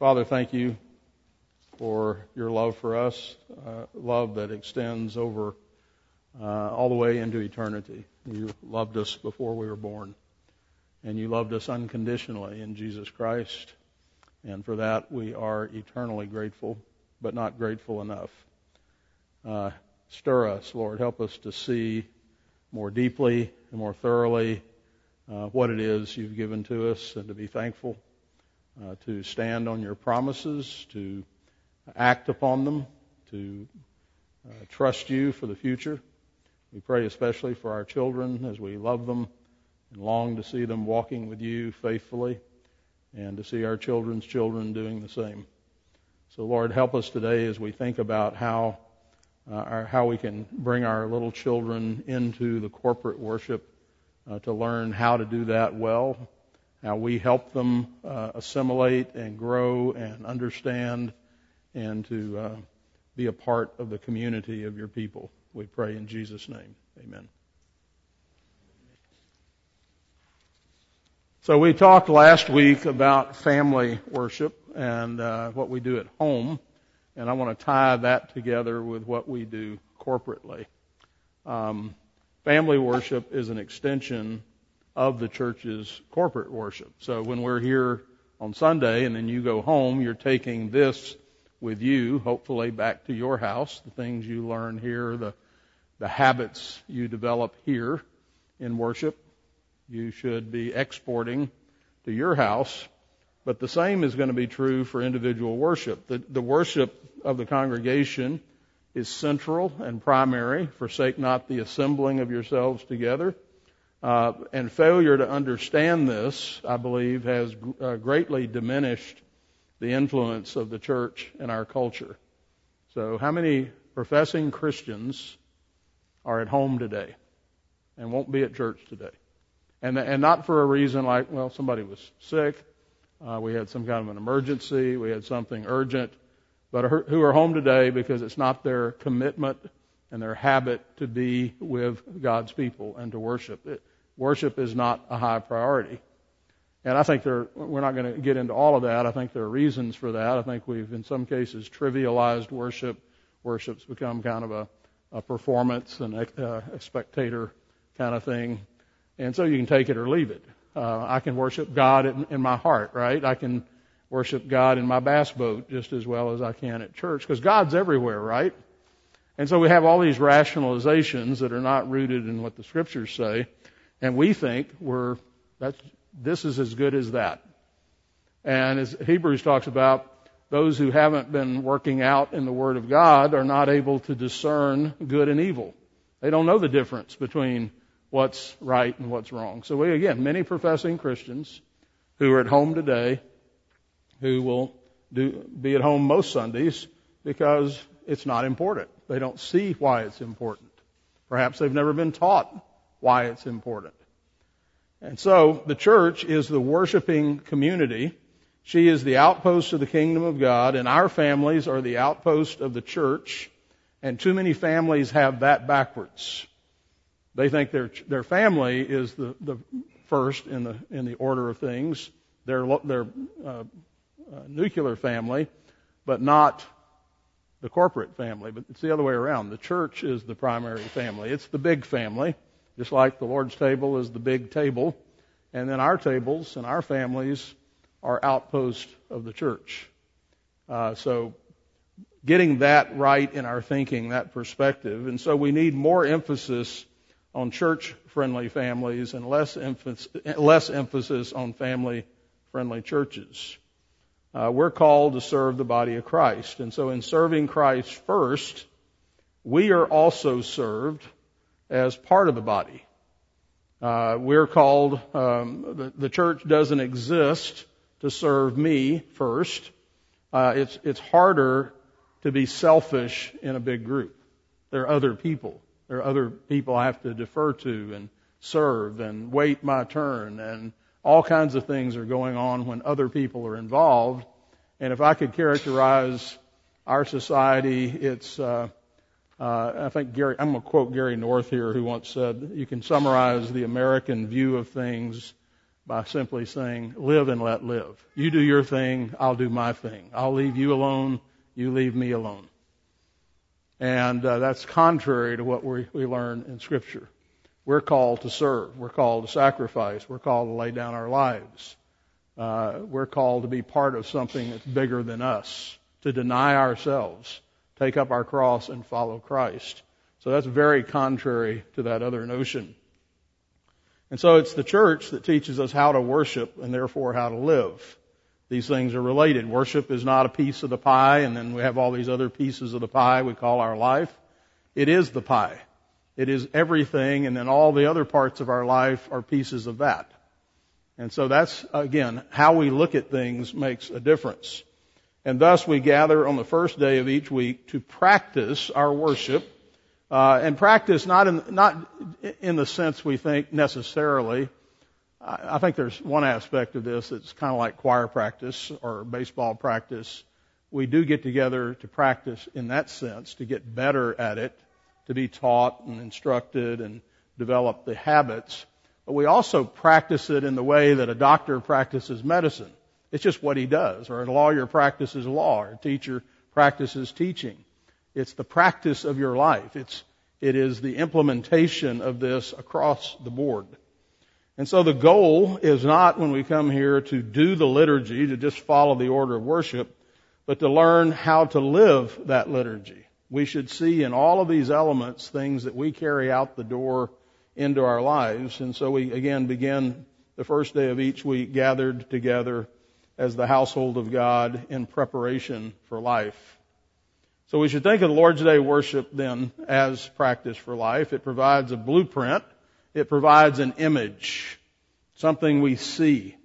Father, thank you for your love for us, uh, love that extends over uh, all the way into eternity. You loved us before we were born, and you loved us unconditionally in Jesus Christ, and for that we are eternally grateful, but not grateful enough. Uh, stir us, Lord. Help us to see more deeply and more thoroughly uh, what it is you've given to us and to be thankful, uh, to stand on your promises, to act upon them, to uh, trust you for the future. We pray especially for our children as we love them and long to see them walking with you faithfully and to see our children's children doing the same. So Lord, help us today as we think about how uh, our, how we can bring our little children into the corporate worship uh, to learn how to do that well, how we help them uh, assimilate and grow and understand and to uh, be a part of the community of your people. We pray in Jesus' name. Amen. So we talked last week about family worship and uh, what we do at home, and I want to tie that together with what we do corporately. Um, family worship is an extension of the church's corporate worship. So when we're here on Sunday and then you go home, you're taking this with you, hopefully back to your house, the things you learn here, the, the habits you develop here in worship. You should be exporting to your house. But the same is going to be true for individual worship. The, the worship of the congregation is central and primary. Forsake not the assembling of yourselves together. Uh, and failure to understand this, I believe, has uh, greatly diminished the influence of the church in our culture. So, how many professing Christians are at home today and won't be at church today? And, and not for a reason like, well, somebody was sick, uh, we had some kind of an emergency, we had something urgent, but who are home today because it's not their commitment and their habit to be with God's people and to worship. It, worship is not a high priority. And I think there, we're not going to get into all of that. I think there are reasons for that. I think we've, in some cases, trivialized worship. Worship's become kind of a, a performance and a, a spectator kind of thing. And so you can take it or leave it. Uh, I can worship God in, in my heart, right? I can worship God in my bass boat just as well as I can at church because God's everywhere, right? And so we have all these rationalizations that are not rooted in what the scriptures say, and we think we're that's this is as good as that. And as Hebrews talks about, those who haven't been working out in the Word of God are not able to discern good and evil. They don't know the difference between what's right and what's wrong. So we, again, many professing Christians who are at home today, who will do, be at home most Sundays because it's not important. They don't see why it's important. Perhaps they've never been taught why it's important. And so the church is the worshiping community. She is the outpost of the kingdom of God, and our families are the outpost of the church. And too many families have that backwards. They think their their family is the, the first in the in the order of things. Their their uh, uh, nuclear family, but not the corporate family. But it's the other way around. The church is the primary family. It's the big family. Just like the Lord's table is the big table, and then our tables and our families are outposts of the church. Uh, so getting that right in our thinking, that perspective, and so we need more emphasis on church-friendly families and less emphasis, less emphasis on family-friendly churches. Uh, we're called to serve the body of Christ, and so in serving Christ first, we are also served as part of the body. Uh, we're called, um, the, the, church doesn't exist to serve me first. Uh, it's, it's harder to be selfish in a big group. There are other people. There are other people I have to defer to and serve and wait my turn and all kinds of things are going on when other people are involved. And if I could characterize our society, it's, uh, uh, I think Gary, I'm going to quote Gary North here, who once said, "You can summarize the American view of things by simply saying, live and let live. You do your thing, I'll do my thing. I'll leave you alone, you leave me alone. And uh, that's contrary to what we, we learn in Scripture. We're called to serve. We're called to sacrifice. We're called to lay down our lives. Uh, we're called to be part of something that's bigger than us, to deny ourselves, take up our cross, and follow Christ. So that's very contrary to that other notion. And so it's the church that teaches us how to worship and therefore how to live. These things are related. Worship is not a piece of the pie and then we have all these other pieces of the pie we call our life. It is the pie. It is everything and then all the other parts of our life are pieces of that. And so that's, again, how we look at things makes a difference. And thus we gather on the first day of each week to practice our worship uh, and practice not in not in the sense we think necessarily. I, I think there's one aspect of this that's kind of like choir practice or baseball practice. We do get together to practice in that sense to get better at it, to be taught and instructed and develop the habits. But we also practice it in the way that a doctor practices medicine. It's just what he does, or a lawyer practices law, or a teacher practices teaching. It's the practice of your life. It's, it is the implementation of this across the board. And so the goal is not when we come here to do the liturgy, to just follow the order of worship, but to learn how to live that liturgy. We should see in all of these elements things that we carry out the door into our lives. And so we again begin the first day of each week gathered together as the household of God in preparation for life. So we should think of the Lord's Day worship then as practice for life. It provides a blueprint. It provides an image, something we see,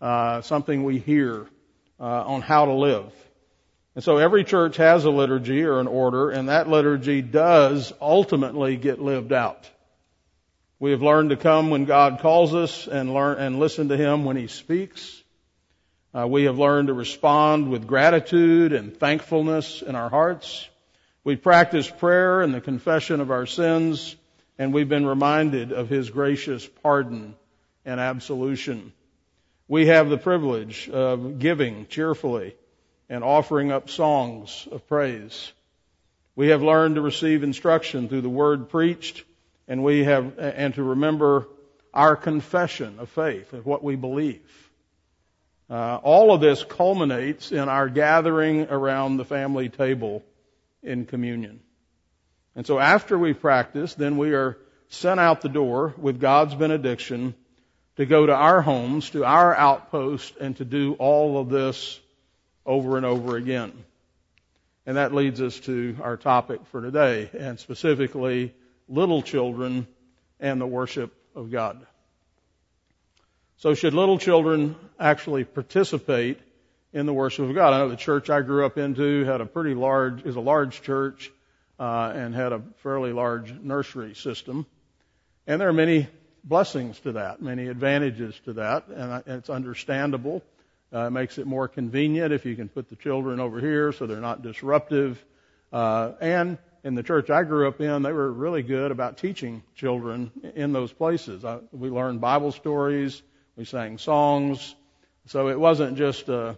uh, something we hear uh, on how to live. And so every church has a liturgy or an order, and that liturgy does ultimately get lived out. We have learned to come when God calls us and learn and listen to Him when He speaks. Uh, we have learned to respond with gratitude and thankfulness in our hearts. We practice prayer and the confession of our sins, and we've been reminded of His gracious pardon and absolution. We have the privilege of giving cheerfully and offering up songs of praise. We have learned to receive instruction through the word preached, and we have, and to remember our confession of faith, of what we believe. Uh, all of this culminates in our gathering around the family table in communion. And so after we practice, then we are sent out the door with God's benediction to go to our homes, to our outpost, and to do all of this over and over again. And that leads us to our topic for today, and specifically little children and the worship of God. So should little children actually participate in the worship of God? I know the church I grew up into had a pretty large, is a large church, uh, and had a fairly large nursery system. And there are many blessings to that, many advantages to that, and it's understandable. Uh, it makes it more convenient if you can put the children over here so they're not disruptive. Uh, and in the church I grew up in, they were really good about teaching children in those places. I, we learned Bible stories. We sang songs. So it wasn't just a,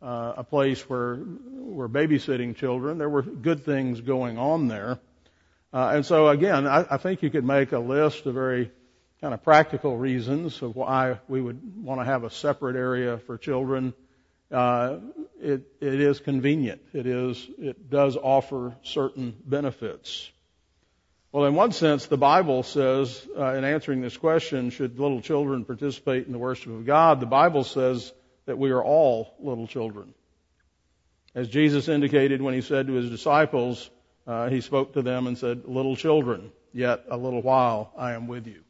a place where we're babysitting children. There were good things going on there. Uh, and so again, I, I think you could make a list of very kind of practical reasons of why we would want to have a separate area for children. Uh, it, it is convenient. It is, it does offer certain benefits. Well, in one sense, the Bible says, uh, in answering this question, should little children participate in the worship of God? The Bible says that we are all little children. As Jesus indicated when he said to his disciples, uh, he spoke to them and said, little children, yet a little while I am with you.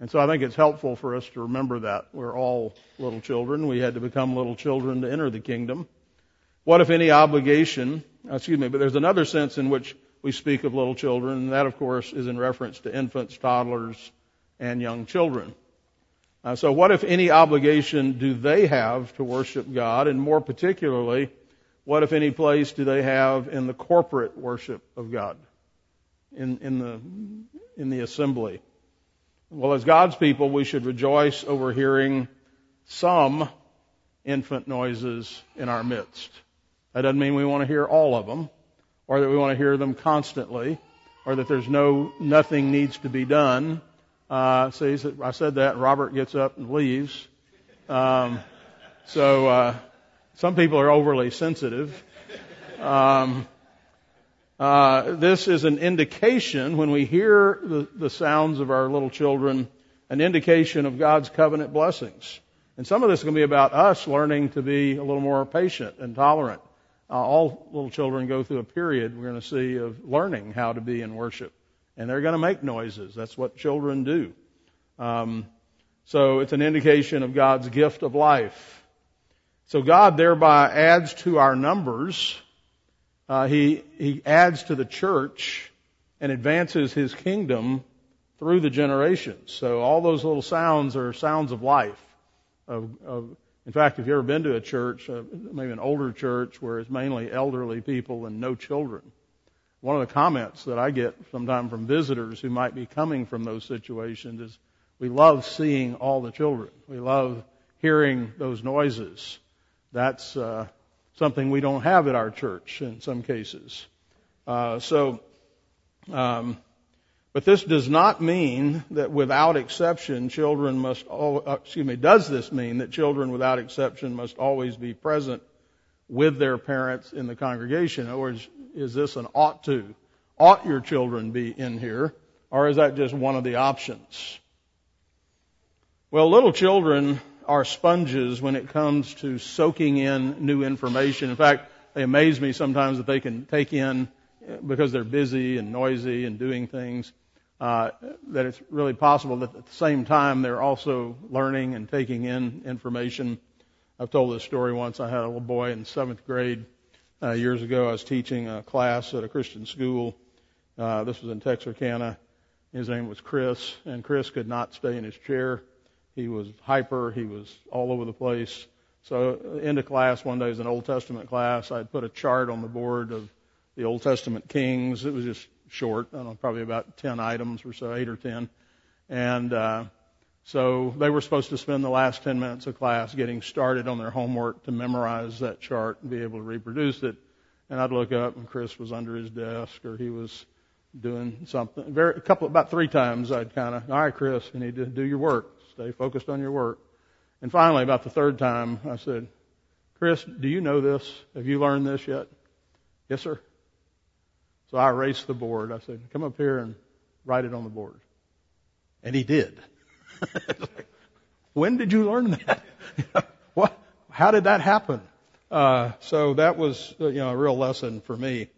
And so I think it's helpful for us to remember that. We're all little children. We had to become little children to enter the kingdom. What if any obligation, excuse me, but there's another sense in which we speak of little children, and that, of course, is in reference to infants, toddlers, and young children. Uh, so, what, if any, obligation do they have to worship God? And more particularly, what, if any, place do they have in the corporate worship of God, in, in, the, in the assembly? Well, as God's people, we should rejoice over hearing some infant noises in our midst. That doesn't mean we want to hear all of them, or that we want to hear them constantly, or that there's no nothing needs to be done. Uh, see, I said that. Robert gets up and leaves. Um, so uh, some people are overly sensitive. Um, uh, this is an indication when we hear the, the sounds of our little children, an indication of God's covenant blessings. And some of this is going to be about us learning to be a little more patient and tolerant. Uh, all little children go through a period we're going to see of learning how to be in worship. And they're going to make noises. That's what children do. Um, so it's an indication of God's gift of life. So God thereby adds to our numbers. Uh, he, he adds to the church and advances his kingdom through the generations. So all those little sounds are sounds of life of, of in fact, if you've ever been to a church, uh, maybe an older church where it's mainly elderly people and no children, one of the comments that I get sometimes from visitors who might be coming from those situations is, we love seeing all the children. We love hearing those noises. That's uh, something we don't have at our church in some cases. Uh, so, um, but this does not mean that without exception children must, uh, excuse me, does this mean that children without exception must always be present with their parents in the congregation? Or is, is this an ought to? Ought your children be in here? Or is that just one of the options? Well, little children are sponges when it comes to soaking in new information. In fact, they amaze me sometimes that they can take in because they're busy and noisy and doing things uh, that it's really possible that at the same time they're also learning and taking in information. I've told this story once. I had a little boy in seventh grade uh, years ago. I was teaching a class at a Christian school. Uh, this was in Texarkana. His name was Chris, and Chris could not stay in his chair. He was hyper. He was all over the place. So, into class one day was an Old Testament class. I'd put a chart on the board of the Old Testament kings. It was just short, I don't know, probably about 10 items or so, 8 or 10. And, uh, so they were supposed to spend the last 10 minutes of class getting started on their homework to memorize that chart and be able to reproduce it. And I'd look up and Chris was under his desk or he was doing something. Very, a couple, about three times I'd kind of, all right, Chris, you need to do your work. Stay focused on your work. And finally, about the third time, I said, Chris, do you know this? Have you learned this yet? Yes, sir. So I erased the board. I said, come up here and write it on the board. And he did. when did you learn that? what, how did that happen? Uh, so that was, uh, you know, a real lesson for me.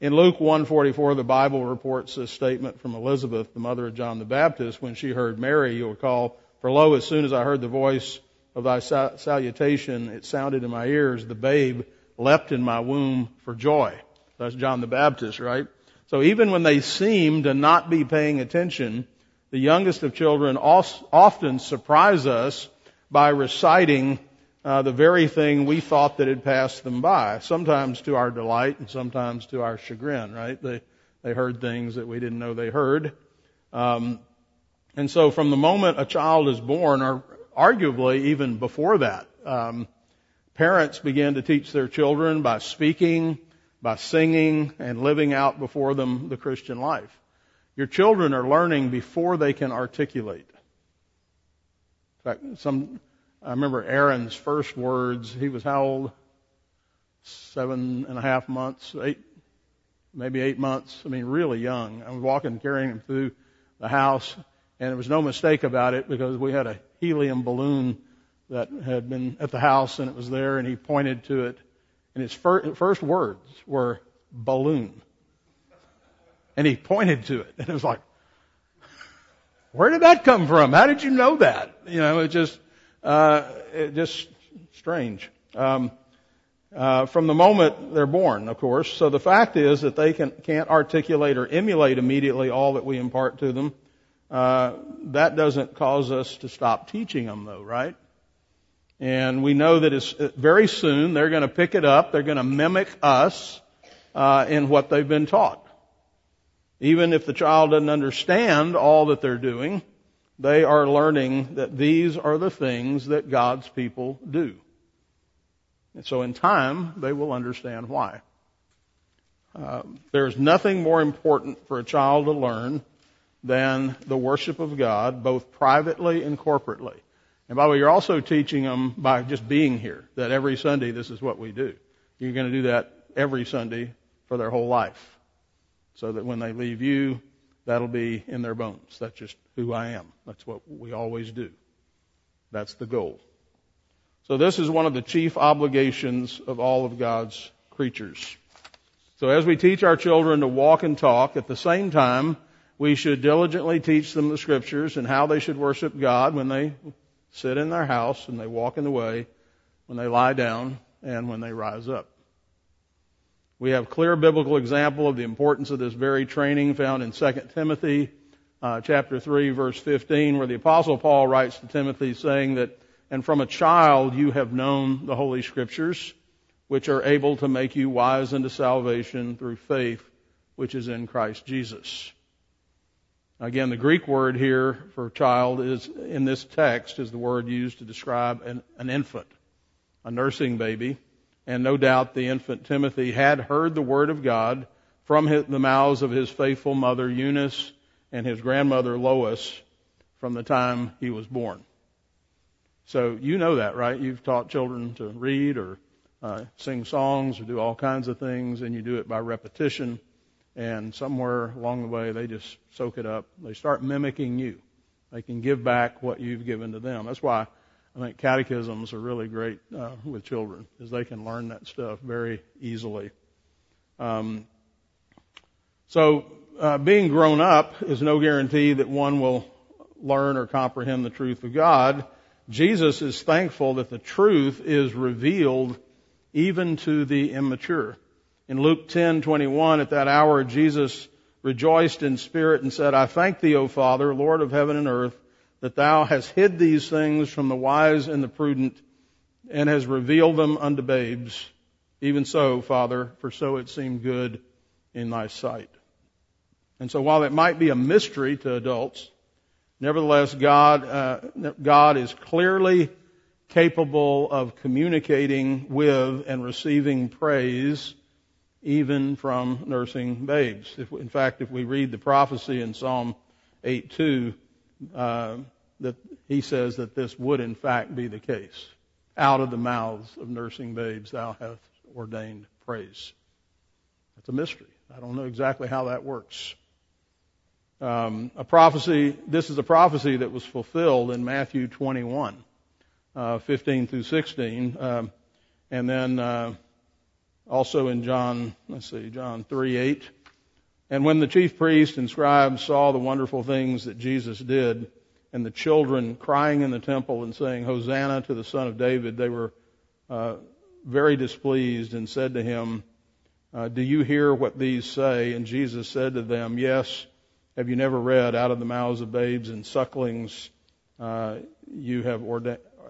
In Luke 144, the Bible reports this statement from Elizabeth, the mother of John the Baptist, when she heard Mary, you'll recall, for lo, as soon as I heard the voice of thy salutation, it sounded in my ears, the babe leapt in my womb for joy. That's John the Baptist, right? So even when they seem to not be paying attention, the youngest of children often surprise us by reciting uh, the very thing we thought that had passed them by. Sometimes to our delight and sometimes to our chagrin, right? They they heard things that we didn't know they heard. Um, and so from the moment a child is born, or arguably even before that, um, parents begin to teach their children by speaking, by singing and living out before them the Christian life. Your children are learning before they can articulate. In fact, some, I remember Aaron's first words, he was how old? Seven and a half months, eight, maybe eight months. I mean, really young. I was walking, carrying him through the house, and there was no mistake about it because we had a helium balloon that had been at the house and it was there and he pointed to it and his first words were balloon. And he pointed to it. And it was like, where did that come from? How did you know that? You know, it just, uh, it just strange. Um, uh, from the moment they're born, of course. So the fact is that they can, can't articulate or emulate immediately all that we impart to them. Uh, that doesn't cause us to stop teaching them, though, right? And we know that it's uh, very soon they're going to pick it up. They're going to mimic us uh, in what they've been taught. Even if the child doesn't understand all that they're doing, they are learning that these are the things that God's people do. And so in time, they will understand why. Uh, there's nothing more important for a child to learn than the worship of God, both privately and corporately. And by the way, you're also teaching them by just being here that every Sunday this is what we do. You're going to do that every Sunday for their whole life. So that when they leave you, that'll be in their bones. That's just who I am. That's what we always do. That's the goal. So this is one of the chief obligations of all of God's creatures. So as we teach our children to walk and talk, at the same time, we should diligently teach them the scriptures and how they should worship God when they sit in their house and they walk in the way, when they lie down, and when they rise up. We have clear biblical example of the importance of this very training found in 2 Timothy uh, chapter 3 verse 15 where the apostle Paul writes to Timothy saying that and from a child you have known the holy scriptures which are able to make you wise unto salvation through faith which is in Christ Jesus. Again, the Greek word here for child is in this text is the word used to describe an, an infant, a nursing baby. And no doubt the infant Timothy had heard the word of God from his, the mouths of his faithful mother Eunice and his grandmother Lois from the time he was born. So you know that, right? You've taught children to read or uh, sing songs or do all kinds of things, and you do it by repetition. And somewhere along the way, they just soak it up. They start mimicking you. They can give back what you've given to them. That's why I think catechisms are really great uh, with children, is they can learn that stuff very easily. Um, so uh, being grown up is no guarantee that one will learn or comprehend the truth of God. Jesus is thankful that the truth is revealed even to the immature. In Luke 10:21, at that hour, Jesus rejoiced in spirit and said, "I thank thee, O Father, Lord of heaven and earth." that thou hast hid these things from the wise and the prudent and has revealed them unto babes. Even so, Father, for so it seemed good in thy sight. And so while it might be a mystery to adults, nevertheless God, uh, God is clearly capable of communicating with and receiving praise even from nursing babes. If, in fact, if we read the prophecy in Psalm 8:2, uh, that he says that this would in fact be the case. Out of the mouths of nursing babes thou hast ordained praise. That's a mystery. I don't know exactly how that works. Um, a prophecy, this is a prophecy that was fulfilled in Matthew 21, uh, 15 through 16, um, and then uh, also in John, let's see, John 3, 8. And when the chief priests and scribes saw the wonderful things that Jesus did, and the children crying in the temple and saying, Hosanna to the Son of David, they were uh, very displeased and said to him, uh, Do you hear what these say? And Jesus said to them, Yes. Have you never read, out of the mouths of babes and sucklings uh, you have,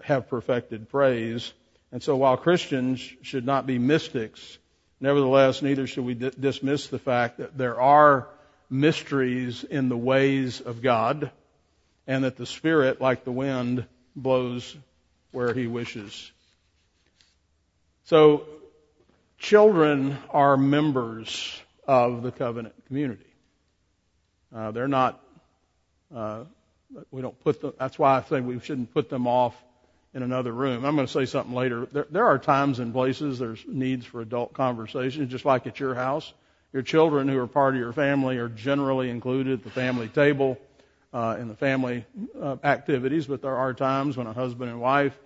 have perfected praise? And so while Christians should not be mystics, nevertheless, neither should we d- dismiss the fact that there are mysteries in the ways of God and that the Spirit, like the wind, blows where He wishes. So, children are members of the covenant community. Uh, they're not, uh, we don't put them, that's why I think we shouldn't put them off in another room. I'm going to say something later. There, there are times and places there's needs for adult conversations, just like at your house. Your children who are part of your family are generally included at the family table uh, in the family uh, activities, but there are times when a husband and wife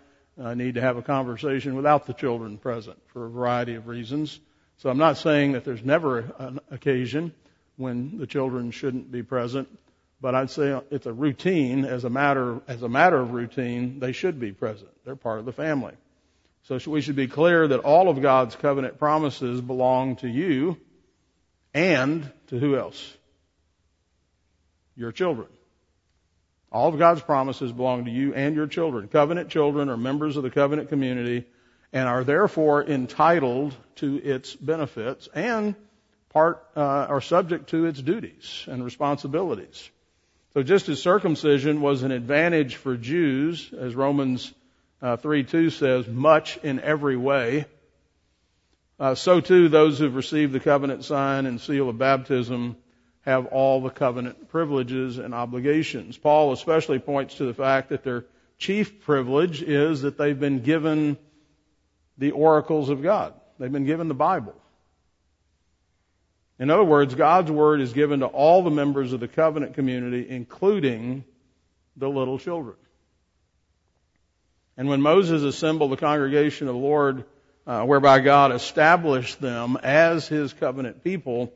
uh, need to have a conversation without the children present for a variety of reasons. So I'm not saying that there's never an occasion when the children shouldn't be present, but I'd say it's a routine as a matter as a matter of routine. They should be present. They're part of the family. So we should be clear that all of God's covenant promises belong to you and to who else? Your children. All of God's promises belong to you and your children. Covenant children are members of the covenant community and are therefore entitled to its benefits and part uh, are subject to its duties and responsibilities. So just as circumcision was an advantage for Jews, as Romans uh, 3 2 says, much in every way, uh, so too those who've received the covenant sign and seal of baptism have all the covenant privileges and obligations. Paul especially points to the fact that their chief privilege is that they've been given the oracles of God. They've been given the Bible. In other words, God's Word is given to all the members of the covenant community, including the little children. And when Moses assembled the congregation of the Lord, uh, whereby God established them as his covenant people,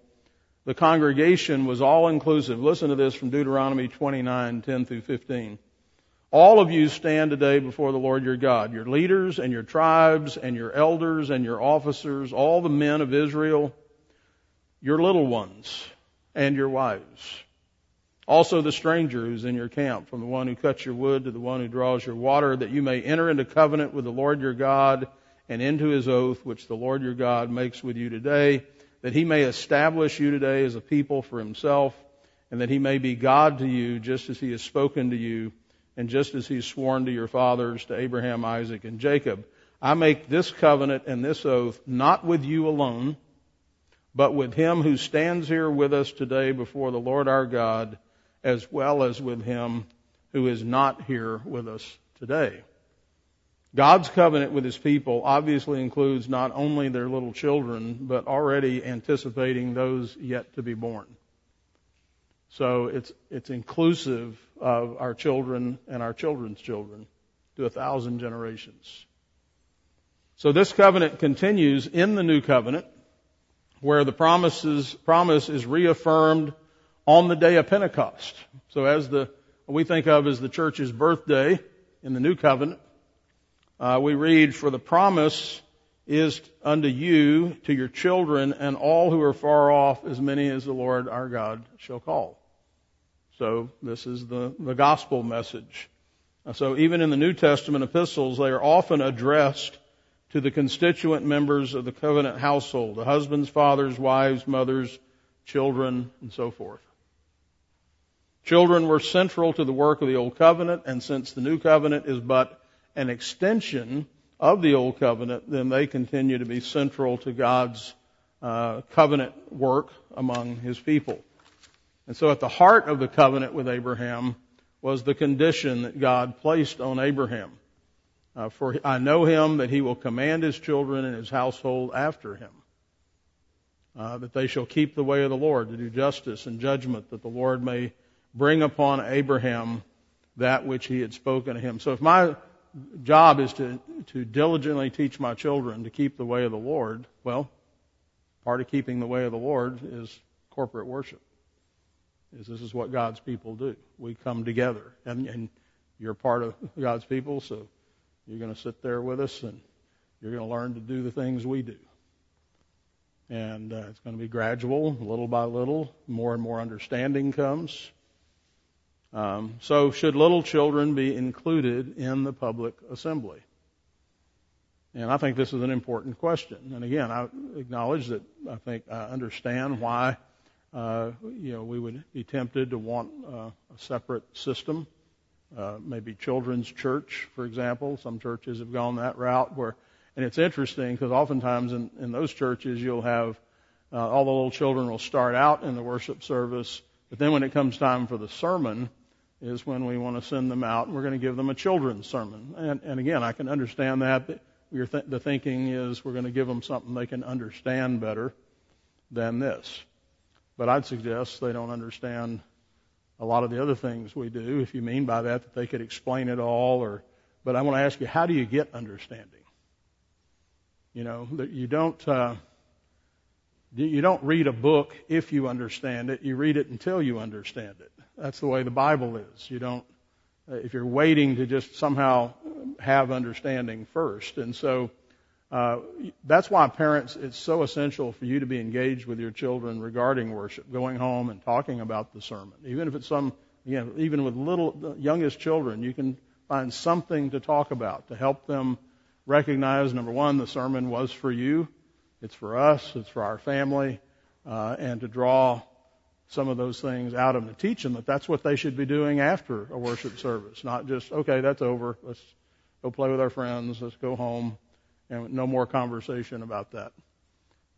the congregation was all inclusive. Listen to this from Deuteronomy 29, 10 through 15. All of you stand today before the Lord your God, your leaders and your tribes and your elders and your officers, all the men of Israel, your little ones and your wives. Also the stranger who's in your camp, from the one who cuts your wood to the one who draws your water, that you may enter into covenant with the Lord your God and into his oath, which the Lord your God makes with you today, that he may establish you today as a people for himself, and that he may be God to you, just as he has spoken to you, and just as he's sworn to your fathers, to Abraham, Isaac, and Jacob. I make this covenant and this oath not with you alone, but with him who stands here with us today before the Lord our God, as well as with him who is not here with us today. God's covenant with his people obviously includes not only their little children, but already anticipating those yet to be born. So it's, it's inclusive of our children and our children's children to a thousand generations. So this covenant continues in the new covenant where the promises, promise is reaffirmed on the day of Pentecost. So as the, we think of as the church's birthday in the new covenant, uh, we read, for the promise is unto you, to your children, and all who are far off, as many as the Lord our God shall call. So this is the, the gospel message. So even in the New Testament epistles, they are often addressed to the constituent members of the covenant household, the husbands, fathers, wives, mothers, children, and so forth. Children were central to the work of the Old Covenant, and since the New Covenant is but an extension of the Old Covenant, then they continue to be central to God's uh, covenant work among His people. And so at the heart of the covenant with Abraham was the condition that God placed on Abraham. Uh, for I know him that he will command his children and his household after him, uh, that they shall keep the way of the Lord to do justice and judgment, that the Lord may bring upon Abraham that which he had spoken to him. So if my job is to, to diligently teach my children to keep the way of the Lord, well, part of keeping the way of the Lord is corporate worship. Is this is what God's people do. We come together, and, and you're part of God's people, so you're going to sit there with us and you're going to learn to do the things we do. And uh, it's going to be gradual, little by little. More and more understanding comes. Um, so, should little children be included in the public assembly? And I think this is an important question. And again, I acknowledge that I think I understand why, uh, you know, we would be tempted to want uh, a separate system uh, maybe children's church, for example. Some churches have gone that route where, and it's interesting because oftentimes in, in those churches you'll have uh, all the little children will start out in the worship service, but then when it comes time for the sermon, is when we want to send them out and we're going to give them a children's sermon. And, and again, I can understand that. Th- the thinking is we're going to give them something they can understand better than this. But I'd suggest they don't understand a lot of the other things we do, if you mean by that that they could explain it all or but I want to ask you, how do you get understanding? You know, you don't uh, you don't read a book if you understand it. You read it until you understand it. That's the way the Bible is. You don't uh, if you're waiting to just somehow have understanding first. And so uh, that's why parents, it's so essential for you to be engaged with your children regarding worship, going home and talking about the sermon. Even if it's some, you know, even with little, youngest children, you can find something to talk about to help them recognize, number one, the sermon was for you. It's for us. It's for our family. Uh, and to draw some of those things out of them to teach them that that's what they should be doing after a worship service, not just, okay, that's over. Let's go play with our friends. Let's go home and no more conversation about that.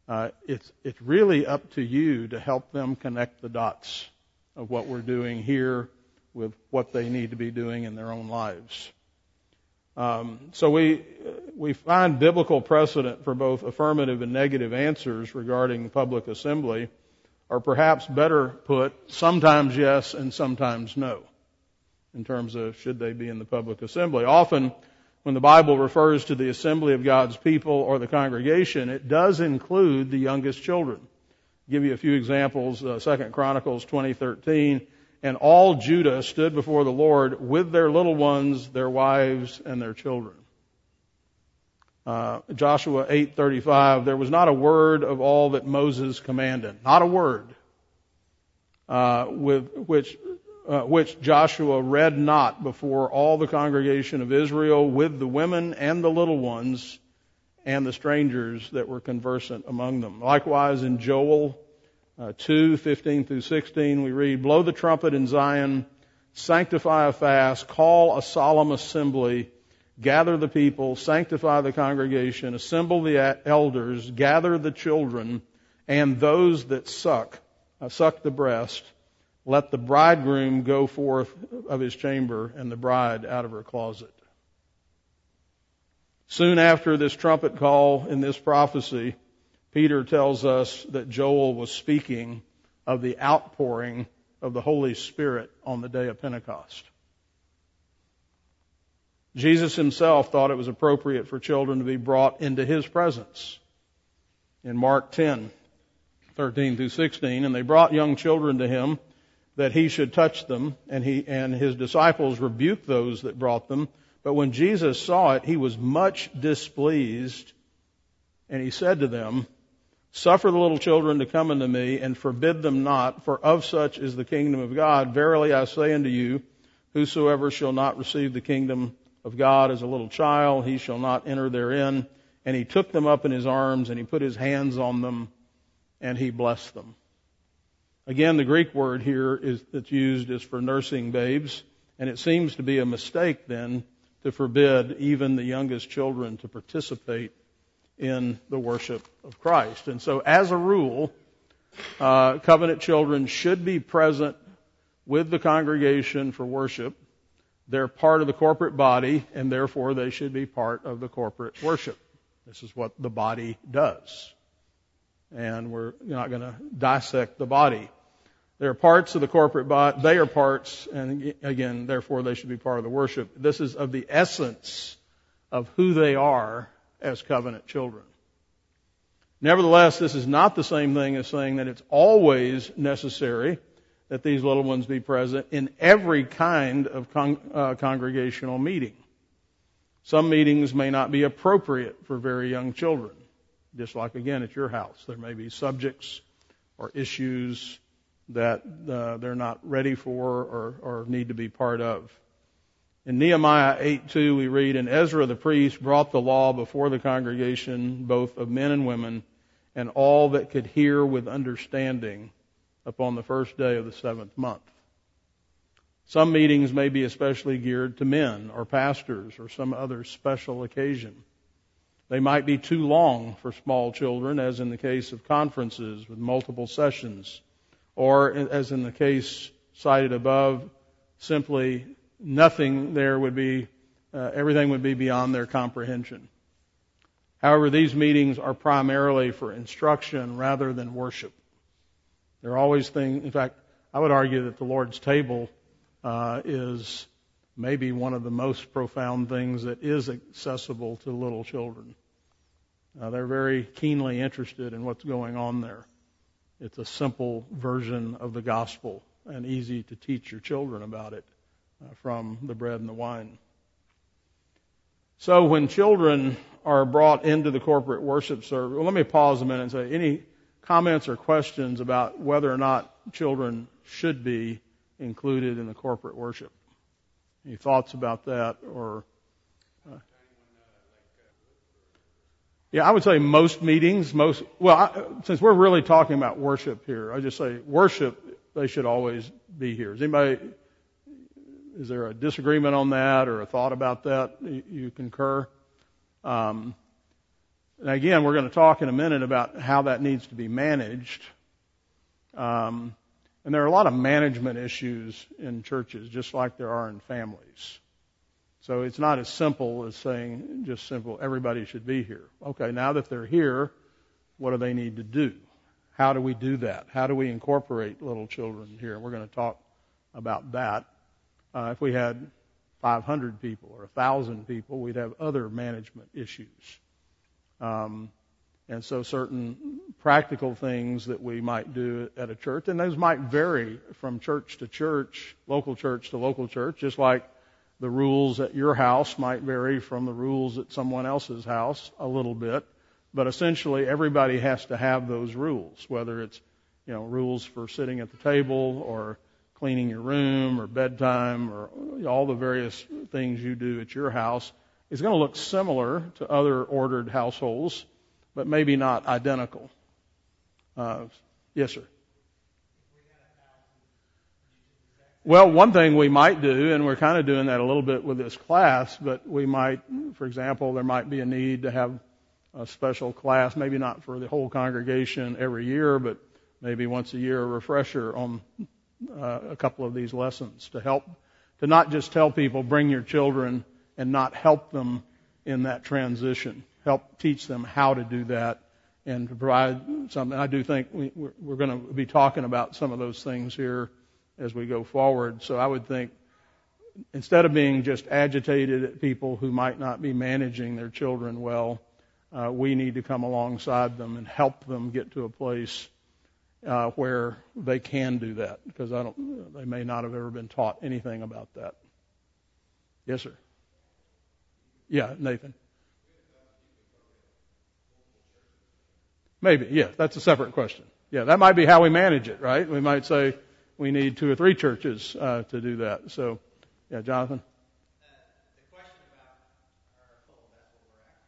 Uh, it's, it's really up to you to help them connect the dots of what we're doing here with what they need to be doing in their own lives. Um, so we we find biblical precedent for both affirmative and negative answers regarding public assembly, or perhaps better put, sometimes yes and sometimes no, in terms of should they be in the public assembly. Often, when the Bible refers to the assembly of God's people or the congregation, it does include the youngest children. I'll give you a few examples. Uh, Second Chronicles 2013 and all Judah stood before the Lord with their little ones, their wives, and their children. Uh, Joshua 8:35 there was not a word of all that Moses commanded not a word uh, with which uh, which Joshua read not before all the congregation of Israel with the women and the little ones and the strangers that were conversant among them likewise in Joel uh, 2, 15 through 16, we read, Blow the trumpet in Zion, sanctify a fast, call a solemn assembly, gather the people, sanctify the congregation, assemble the elders, gather the children, and those that suck, uh, suck the breast. Let the bridegroom go forth of his chamber and the bride out of her closet. Soon after this trumpet call in this prophecy, Peter tells us that Joel was speaking of the outpouring of the Holy Spirit on the day of Pentecost. Jesus himself thought it was appropriate for children to be brought into his presence. In Mark 10, 13 through 16, and they brought young children to him that he should touch them, and he and his disciples rebuked those that brought them. But when Jesus saw it, he was much displeased, and he said to them, Suffer the little children to come unto me, and forbid them not, for of such is the kingdom of God. Verily I say unto you, whosoever shall not receive the kingdom of God as a little child, he shall not enter therein. And he took them up in his arms, and he put his hands on them, and he blessed them. Again, the Greek word here is, that's used is for nursing babes, and it seems to be a mistake then to forbid even the youngest children to participate in the worship of Christ. And so, as a rule, uh, covenant children should be present with the congregation for worship. They're part of the corporate body, and therefore they should be part of the corporate worship. This is what the body does. And we're not going to dissect the body. They're parts of the corporate body. They are parts, and again, therefore they should be part of the worship. This is of the essence of who they are as covenant children. Nevertheless, this is not the same thing as saying that it's always necessary that these little ones be present in every kind of con- uh, congregational meeting. Some meetings may not be appropriate for very young children, just like again at your house. There may be subjects or issues that uh, they're not ready for or, or need to be part of. In Nehemiah 8:2 we read, And Ezra the priest brought the law before the congregation, both of men and women, and all that could hear with understanding upon the first day of the seventh month. Some meetings may be especially geared to men or pastors or some other special occasion. They might be too long for small children, as in the case of conferences with multiple sessions, or as in the case cited above, simply nothing there would be, uh, everything would be beyond their comprehension. However, these meetings are primarily for instruction rather than worship. They're always things, in fact, I would argue that the Lord's table uh, is maybe one of the most profound things that is accessible to little children. Uh, they're very keenly interested in what's going on there. It's a simple version of the gospel and easy to teach your children about it. Uh, from the bread and the wine. So when children are brought into the corporate worship service, well, let me pause a minute and say any comments or questions about whether or not children should be included in the corporate worship? Any thoughts about that or? Yeah, I would say most meetings, most, well, I, since we're really talking about worship here, I just say worship they should always be here. Is anybody, is there a disagreement on that or a thought about that? You, concur? Um, and again, we're going to talk in a minute about how that needs to be managed. Um, and there are a lot of management issues in churches, just like there are in families. So it's not as simple as saying just simple, everybody should be here. Okay, now that they're here, what do they need to do? How do we do that? How do we incorporate little children here? We're going to talk about that. Uh, if we had 500 people or 1,000 people, we'd have other management issues. Um, and so certain practical things that we might do at a church, and those might vary from church to church, local church to local church, just like the rules at your house might vary from the rules at someone else's house a little bit, but essentially everybody has to have those rules, whether it's, you know, rules for sitting at the table or cleaning your room or bedtime or all the various things you do at your house is going to look similar to other ordered households, but maybe not identical. Uh, yes, sir. Well, one thing we might do, and we're kind of doing that a little bit with this class, but we might, for example, there might be a need to have a special class, maybe not for the whole congregation every year, but maybe once a year a refresher on uh, a couple of these lessons to help, to not just tell people bring your children and not help them in that transition, help teach them how to do that and to provide something. I do think we, we're, we're going to be talking about some of those things here as we go forward. So I would think instead of being just agitated at people who might not be managing their children well, uh, we need to come alongside them and help them get to a place uh, where they can do that because I don't, they may not have ever been taught anything about that. Yes, sir. Yeah, Nathan. Maybe, yeah, that's a separate question. Yeah, that might be how we manage it, right? We might say, we need two or three churches uh, to do that. So, yeah, Jonathan.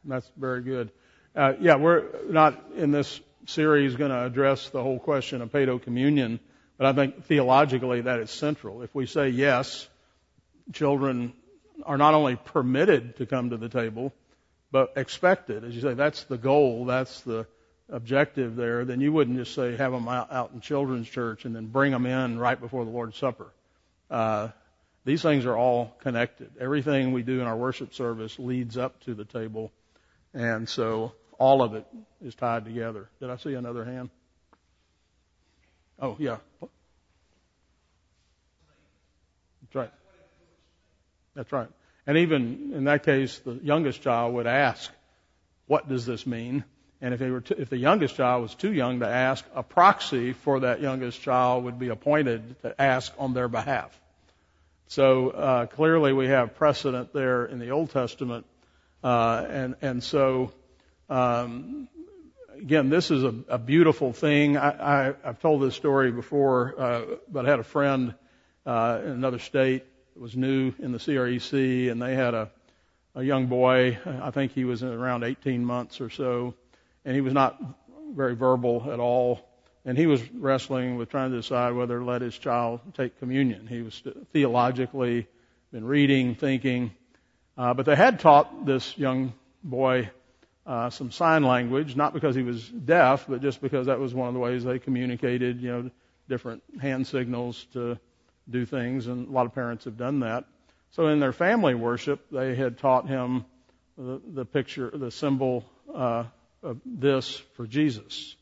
That's very good. Uh, yeah, we're not in this series going to address the whole question of paedo communion, but I think theologically that is central. If we say yes, children are not only permitted to come to the table, but expected. As you say, that's the goal. That's the objective there, then you wouldn't just say have them out, in children's church and then bring them in right before the Lord's Supper. Uh, these things are all connected. Everything we do in our worship service leads up to the table, and so all of it is tied together. Did I see another hand? Oh yeah. That's right. That's right. And even in that case, the youngest child would ask, "What does this mean?" And if, were if the youngest child was too young to ask, a proxy for that youngest child would be appointed to ask on their behalf. So uh, clearly, we have precedent there in the Old Testament, uh, and and so um, again, this is a, a beautiful thing. I, I, I've told this story before, uh, but I had a friend uh, in another state that was new in the CREC, and they had a a young boy. I think he was around 18 months or so and he was not very verbal at all. And he was wrestling with trying to decide whether to let his child take communion. He was theologically been reading, thinking, uh, but they had taught this young boy uh, some sign language, not because he was deaf, but just because that was one of the ways they communicated, you know, different hand signals to do things, and a lot of parents have done that. So in their family worship, they had taught him the, the picture, the symbol uh, this for Jesus.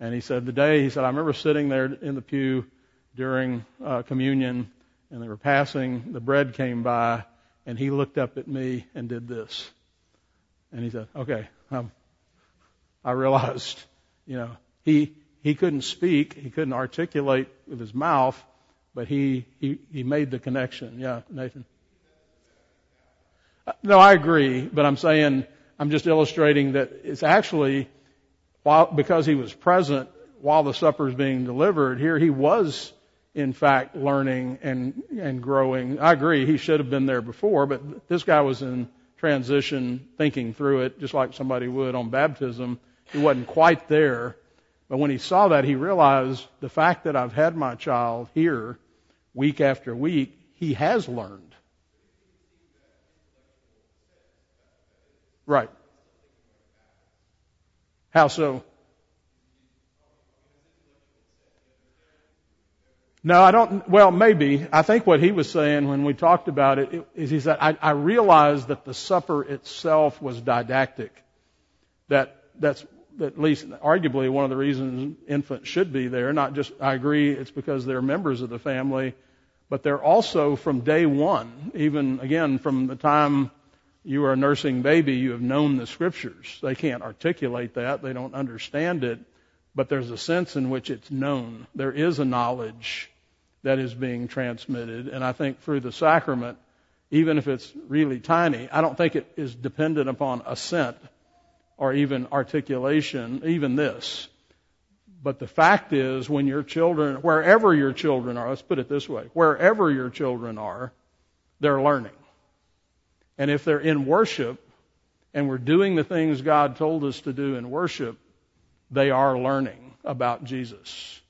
And he said, the day, he said, I remember sitting there in the pew during uh, communion and they were passing, the bread came by and he looked up at me and did this. And he said, okay, um, I realized, you know, he, he couldn't speak, he couldn't articulate with his mouth, but he, he, he made the connection. Yeah, Nathan. Uh, no, I agree, but I'm saying I'm just illustrating that it's actually while, because he was present while the supper is being delivered, here he was in fact learning and, and growing. I agree, he should have been there before, but this guy was in transition, thinking through it, just like somebody would on baptism. He wasn't quite there, But when he saw that, he realized the fact that I've had my child here week after week, he has learned. Right. How so? No, I don't. Well, maybe. I think what he was saying when we talked about it is he said, I, I realized that the supper itself was didactic. That, that's at least arguably one of the reasons infants should be there. Not just, I agree, it's because they're members of the family, but they're also from day one, even again from the time you are a nursing baby, you have known the scriptures. They can't articulate that. They don't understand it, but there's a sense in which it's known. There is a knowledge that is being transmitted. And I think through the sacrament, even if it's really tiny, I don't think it is dependent upon assent or even articulation, even this. But the fact is, when your children, wherever your children are, let's put it this way, wherever your children are, they're learning. And if they're in worship and we're doing the things God told us to do in worship, they are learning about Jesus.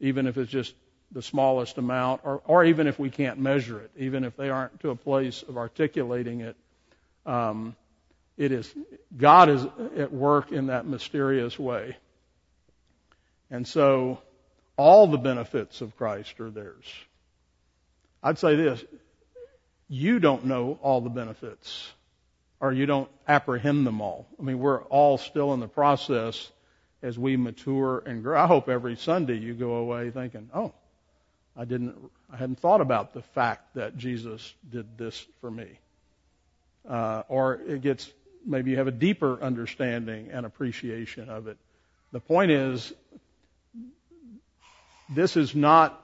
Even if it's just the smallest amount, or, or even if we can't measure it, even if they aren't to a place of articulating it, um, it is God is at work in that mysterious way. And so all the benefits of Christ are theirs. I'd say this, you don't know all the benefits or you don't apprehend them all. I mean, we're all still in the process as we mature and grow. I hope every Sunday you go away thinking, oh, I didn't, I hadn't thought about the fact that Jesus did this for me. Uh, or it gets, maybe you have a deeper understanding and appreciation of it. The point is, this is not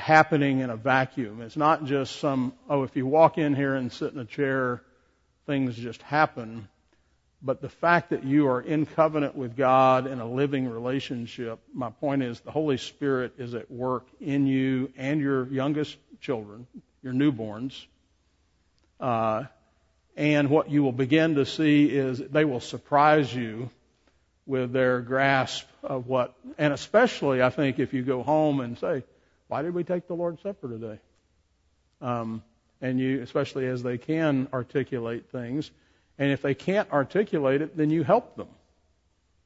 happening in a vacuum. It's not just some, oh, if you walk in here and sit in a chair, things just happen. But the fact that you are in covenant with God in a living relationship, my point is the Holy Spirit is at work in you and your youngest children, your newborns. Uh, and what you will begin to see is they will surprise you with their grasp of what, and especially I think if you go home and say, why did we take the Lord's Supper today? Um, and you, especially as they can articulate things, and if they can't articulate it, then you help them.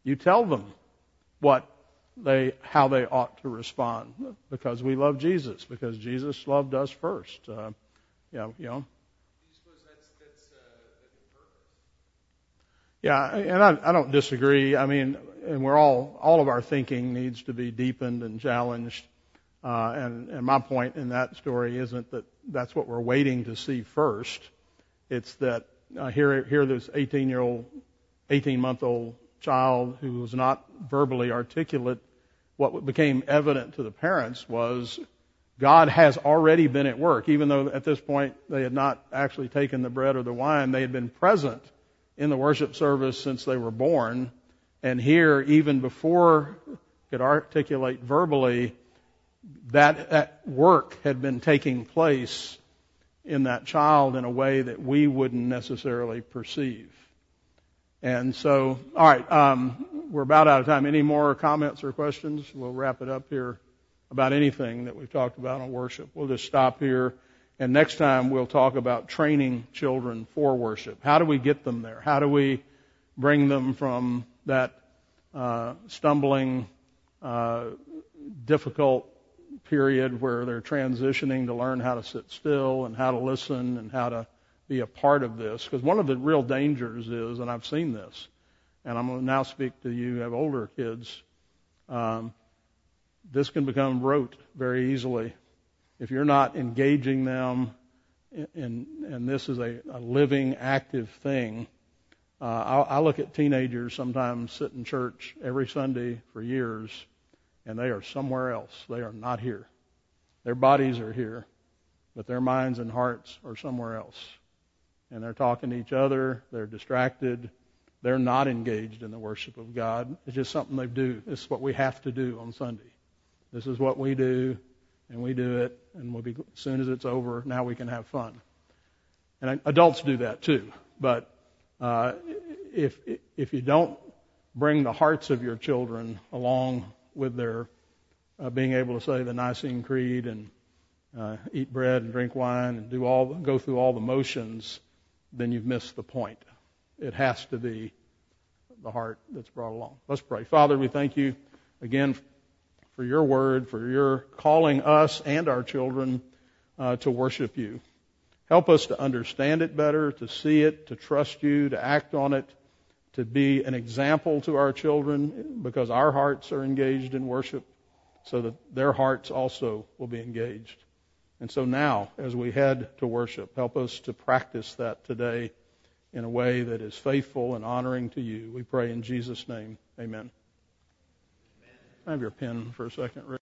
You tell them what they, how they ought to respond because we love Jesus, because Jesus loved us first. Uh, you know, you know. Yeah, and I, I don't disagree. I mean, and we're all, all of our thinking needs to be deepened and challenged. Uh, and, and my point in that story isn't that that's what we're waiting to see first. It's that uh, here, here this 18 year old, 18 month old child who was not verbally articulate, what became evident to the parents was God has already been at work, even though at this point they had not actually taken the bread or the wine. They had been present in the worship service since they were born. And here, even before could articulate verbally, that, that work had been taking place in that child in a way that we wouldn't necessarily perceive. And so, all right, um, we're about out of time. Any more comments or questions? We'll wrap it up here about anything that we've talked about on worship. We'll just stop here. And next time we'll talk about training children for worship. How do we get them there? How do we bring them from that uh, stumbling, uh, difficult period where they're transitioning to learn how to sit still and how to listen and how to be a part of this. Because one of the real dangers is, and I've seen this, and I'm going to now speak to you have older kids, um, this can become rote very easily. If you're not engaging them, and, and this is a, a living, active thing, uh, I, I look at teenagers sometimes sit in church every Sunday for years and they are somewhere else. They are not here. Their bodies are here, but their minds and hearts are somewhere else. And they're talking to each other, they're distracted, they're not engaged in the worship of God. It's just something they do. This is what we have to do on Sunday. This is what we do, and we do it, and we'll be, as soon as it's over, now we can have fun. And adults do that too. But uh, if if you don't bring the hearts of your children along with their uh, being able to say the Nicene Creed and uh, eat bread and drink wine and do all go through all the motions, then you've missed the point. It has to be the heart that's brought along. Let's pray. Father, we thank you again for your word, for your calling us and our children uh, to worship you. Help us to understand it better, to see it, to trust you, to act on it, to be an example to our children because our hearts are engaged in worship so that their hearts also will be engaged. And so now, as we head to worship, help us to practice that today in a way that is faithful and honoring to you. We pray in Jesus' name. Amen. I have your pen for a second, Rick.